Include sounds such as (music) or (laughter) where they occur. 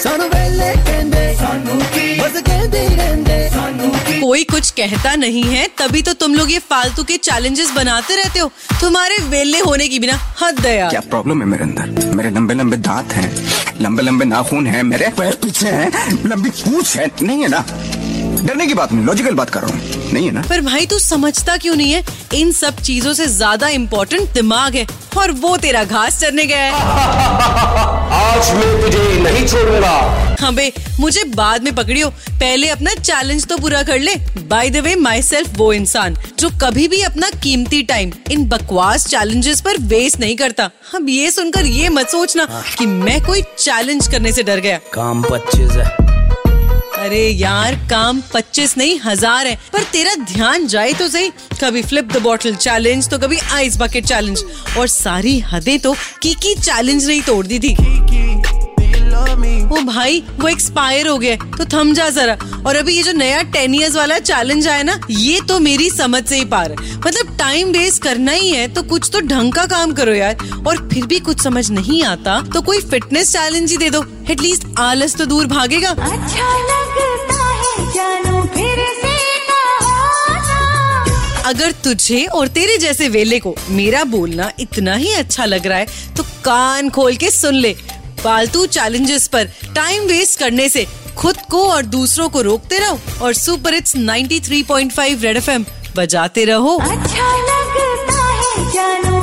ਸਾਨੂੰ ਵੇਲੇ ਕਹਿੰਦੇ ਸਾਨੂੰ ਕੀ ਬਸ ਕਹਿੰਦੇ ਹੀ ਰਹਿੰਦੇ ਸਾਨੂੰ ਕੀ कोई कुछ कहता नहीं है तभी तो तुम लोग ये फालतू के चैलेंजेस बनाते रहते हो तुम्हारे वेले होने की बिना हद है यार क्या प्रॉब्लम है मेरे अंदर मेरे लंबे लंबे दांत हैं लंबे लंबे नाखून हैं मेरे पैर पीछे हैं लंबी पूछ है नहीं है ना डरने की बात नहीं लॉजिकल बात कर रहा हूँ। नहीं है ना? पर भाई तू समझता क्यों नहीं है? इन सब चीज़ों से ज़्यादा इम्पोर्टेंट दिमाग है और वो तेरा घास चरने गया है। (laughs) आज मैं तुझे नहीं छोड़ूँगा। हाँ बे मुझे बाद में पकड़ियो। पहले अपना चैलेंज तो पूरा कर ले। By the way myself वो इंसान जो कभी भी अपना कीमती टाइम इन बकवास चैलेंजेस पर वेस्ट नहीं करता। अब ये सुनकर ये मत सोचना कि मैं कोई चैलेंज करने से डर गया। काम पच्चीस है। अरे यार, काम पच्चीस नहीं, हज़ार है। पर तेरा ध्यान जाए तो सही। कभी फ्लिप द बॉटल चैलेंज तो कभी आइस बकेट चैलेंज और सारी हदें तो की चैलेंज नहीं तोड़ दी थी। ओ भाई वो एक्सपायर हो गया तो थम जा जरा। और अभी ये जो नया टेन इयर्स वाला चैलेंज आया ना ये तो मेरी समझ से ही पार है। मतलब टाइम वेस्ट करना ही है तो कुछ तो ढंग का काम करो यार। और फिर भी कुछ समझ नहीं आता तो कोई फिटनेस चैलेंज ही दे दो। एटलीस्ट आलस तो दूर भागेगा। अच्छा लगता है जानू फिर से अगर तुझे और तेरे जैसे वेले को मेरा बोलना इतना ही अच्छा लग रहा है तो कान खोल के सुन ले। फालतू चैलेंजेस पर टाइम वेस्ट करने से खुद को और दूसरों को रोकते रहो और सुपर इट्स 93.5 रेड एफएम बजाते रहो। अच्छा लगता है जानू